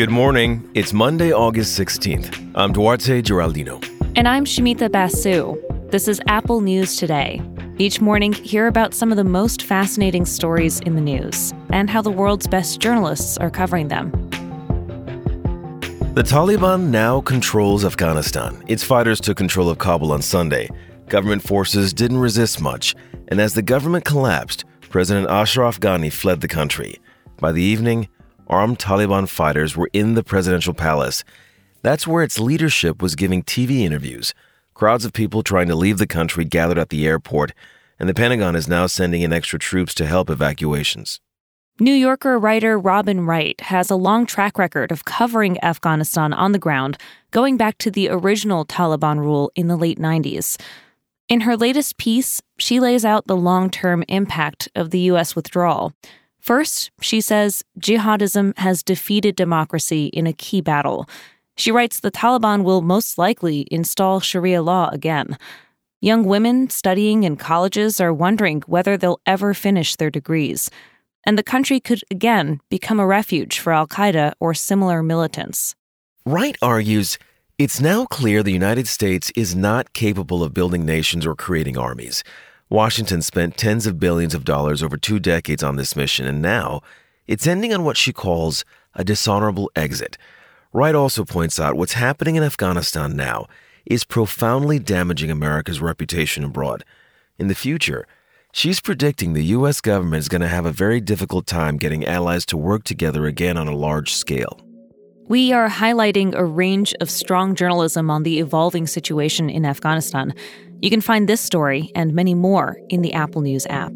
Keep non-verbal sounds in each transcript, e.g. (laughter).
Good morning. It's Monday, August 16th. I'm Duarte Geraldino. And I'm Shamita Basu. This is Apple News Today. Each morning, hear about some of the most fascinating stories in the news and how the world's best journalists are covering them. The Taliban now controls Afghanistan. Its fighters took control of Kabul on Sunday. Government forces didn't resist much, and as the government collapsed, President Ashraf Ghani fled the country. By the evening, armed Taliban fighters were in the presidential palace. That's where its leadership was giving TV interviews. Crowds of people trying to leave the country gathered at the airport, and the Pentagon is now sending in extra troops to help evacuations. New Yorker writer Robin Wright has a long track record of covering Afghanistan on the ground, going back to the original Taliban rule in the late 90s. In her latest piece, she lays out the long term impact of the U.S. withdrawal. First, she says jihadism has defeated democracy in a key battle. She writes the Taliban will most likely install Sharia law again. Young women studying in colleges are wondering whether they'll ever finish their degrees and the country could again become a refuge for Al Qaeda or similar militants. Wright argues it's now clear the United States is not capable of building nations or creating armies. Washington spent tens of billions of dollars over two decades on this mission, and now it's ending on what she calls a dishonorable exit. Wright also points out what's happening in Afghanistan now is profoundly damaging America's reputation abroad. In the future, She's predicting the U.S. government is going to have a very difficult time getting allies to work together again on a large scale. We are highlighting a range of strong journalism on the evolving situation in Afghanistan. You can find this story and many more in the Apple News app.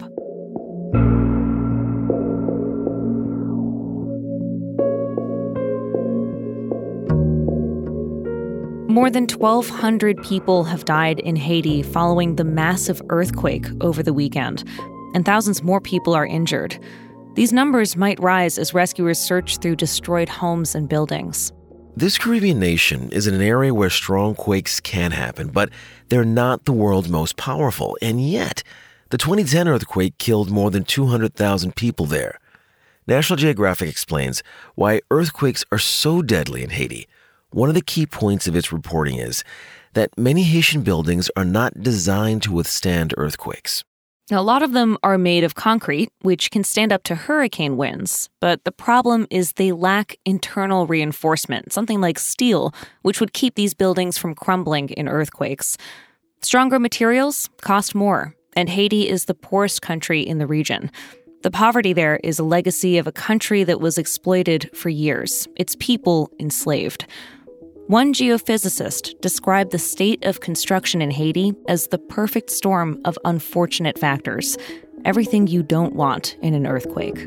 More than 1,200 people have died in Haiti following the massive earthquake over the weekend, and thousands more people are injured. These numbers might rise as rescuers search through destroyed homes and buildings. This Caribbean nation is in an area where strong quakes can happen, but they're not the world's most powerful. And yet, the 2010 earthquake killed more than 200,000 people there. National Geographic explains why earthquakes are so deadly in Haiti one of the key points of its reporting is that many Haitian buildings are not designed to withstand earthquakes. Now, a lot of them are made of concrete, which can stand up to hurricane winds, but the problem is they lack internal reinforcement, something like steel, which would keep these buildings from crumbling in earthquakes. Stronger materials cost more, and Haiti is the poorest country in the region. The poverty there is a legacy of a country that was exploited for years, its people enslaved. One geophysicist described the state of construction in Haiti as the perfect storm of unfortunate factors, everything you don't want in an earthquake.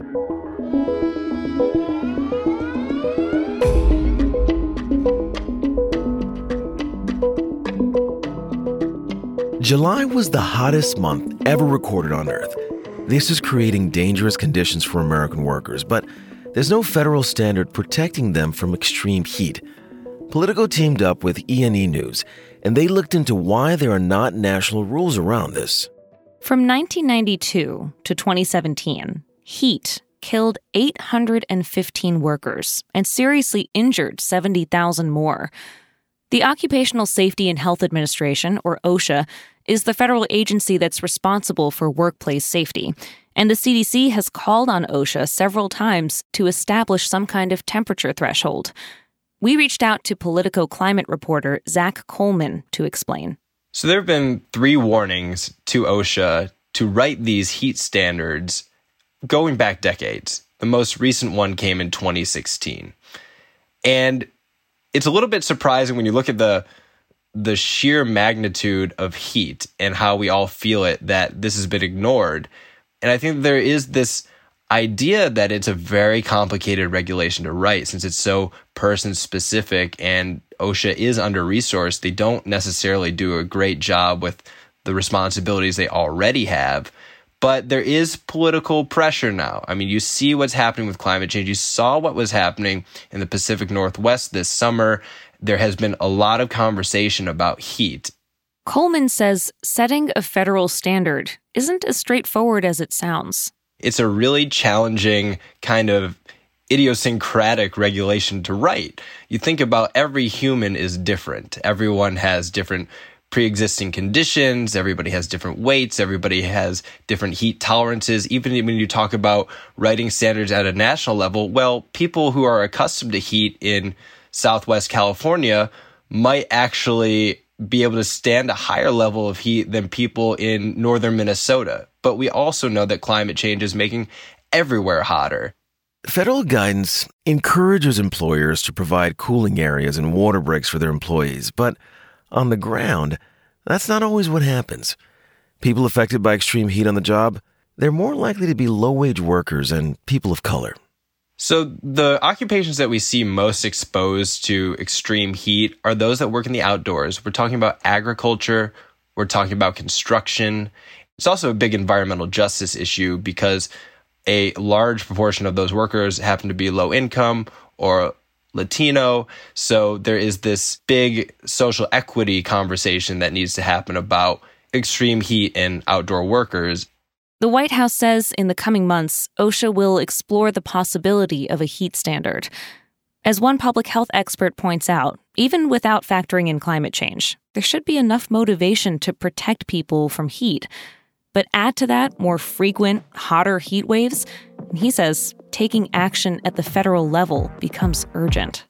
July was the hottest month ever recorded on Earth. This is creating dangerous conditions for American workers, but there's no federal standard protecting them from extreme heat. Politico teamed up with E&E News, and they looked into why there are not national rules around this. From 1992 to 2017, heat killed 815 workers and seriously injured 70,000 more. The Occupational Safety and Health Administration, or OSHA, is the federal agency that's responsible for workplace safety, and the CDC has called on OSHA several times to establish some kind of temperature threshold. We reached out to Politico climate reporter Zack Colman to explain. So there have been three warnings to OSHA to write these heat standards going back decades. The most recent one came in 2016. And it's a little bit surprising when you look at the the sheer magnitude of heat and how we all feel it that this has been ignored. And I think there is this idea that it's a very complicated regulation to write since it's so person specific and OSHA is under resourced. They don't necessarily do a great job with the responsibilities they already have. But there is political pressure now. I mean, you see what's happening with climate change. You saw what was happening in the Pacific Northwest this summer. There has been a lot of conversation about heat. Colman says setting a federal standard isn't as straightforward as it sounds. It's a really challenging kind of idiosyncratic regulation to write. You think about every human is different. Everyone has different pre-existing conditions everybody has different weights everybody has different heat tolerances even when you talk about writing standards at a national level well people who are accustomed to heat in southwest california might actually be able to stand a higher level of heat than people in northern minnesota but we also know that climate change is making everywhere hotter Federal guidance encourages employers to provide cooling areas and water breaks for their employees, but on the ground, that's not always what happens. People affected by extreme heat on the job, they're more likely to be low wage workers and people of color. So, the occupations that we see most exposed to extreme heat are those that work in the outdoors. We're talking about agriculture, we're talking about construction. It's also a big environmental justice issue because a large proportion of those workers happen to be low income or Latino. So there is this big social equity conversation that needs to happen about extreme heat and outdoor workers. The White House says in the coming months, OSHA will explore the possibility of a heat standard. As one public health expert points out, even without factoring in climate change, there should be enough motivation to protect people from heat, but add to that more frequent, hotter heat waves, and he says taking action at the federal level becomes urgent.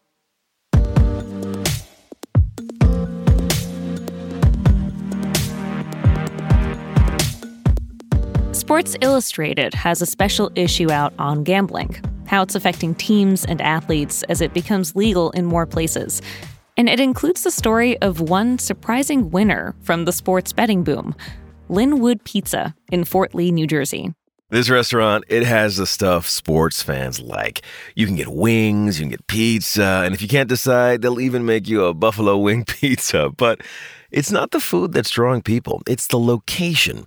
Sports Illustrated has a special issue out on gambling, how it's affecting teams and athletes as it becomes legal in more places. And it includes the story of one surprising winner from the sports betting boom. Linwood Pizza in Fort Lee, New Jersey. This restaurant, it has the stuff sports fans like. You can get wings, you can get pizza, and if you can't decide, they'll even make you a buffalo (laughs) wing pizza. But it's not the food that's drawing people, it's the location.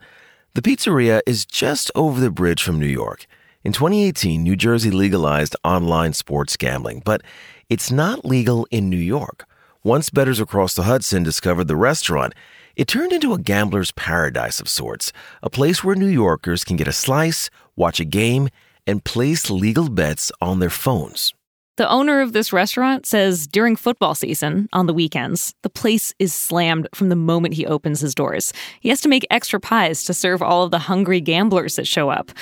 The pizzeria is just over the bridge from New York. In 2018, New Jersey legalized online sports gambling, but it's not legal in New York. Once bettors across the Hudson discovered the restaurant, it turned into a gambler's paradise of sorts, a place where New Yorkers can get a slice, watch a game, and place legal bets on their phones. The owner of this restaurant says during football season, on the weekends, the place is slammed from the moment he opens his doors. He has to make extra pies to serve all of the hungry gamblers that show up.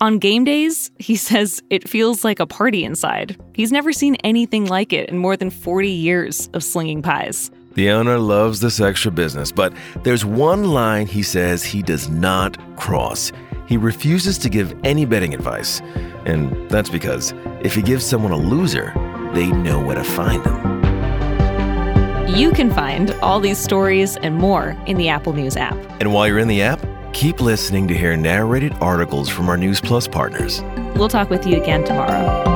On game days, he (laughs) says it feels like a party inside. He's never seen anything like it in more than 40 years of slinging pies. The owner loves this extra business, but there's one line he says he does not cross. He refuses to give any betting advice. And that's because if he gives someone a loser, they know where to find them. You can find all these stories and more in the Apple News app. And while you're in the app, keep listening to hear narrated articles from our News Plus partners. We'll talk with you again tomorrow.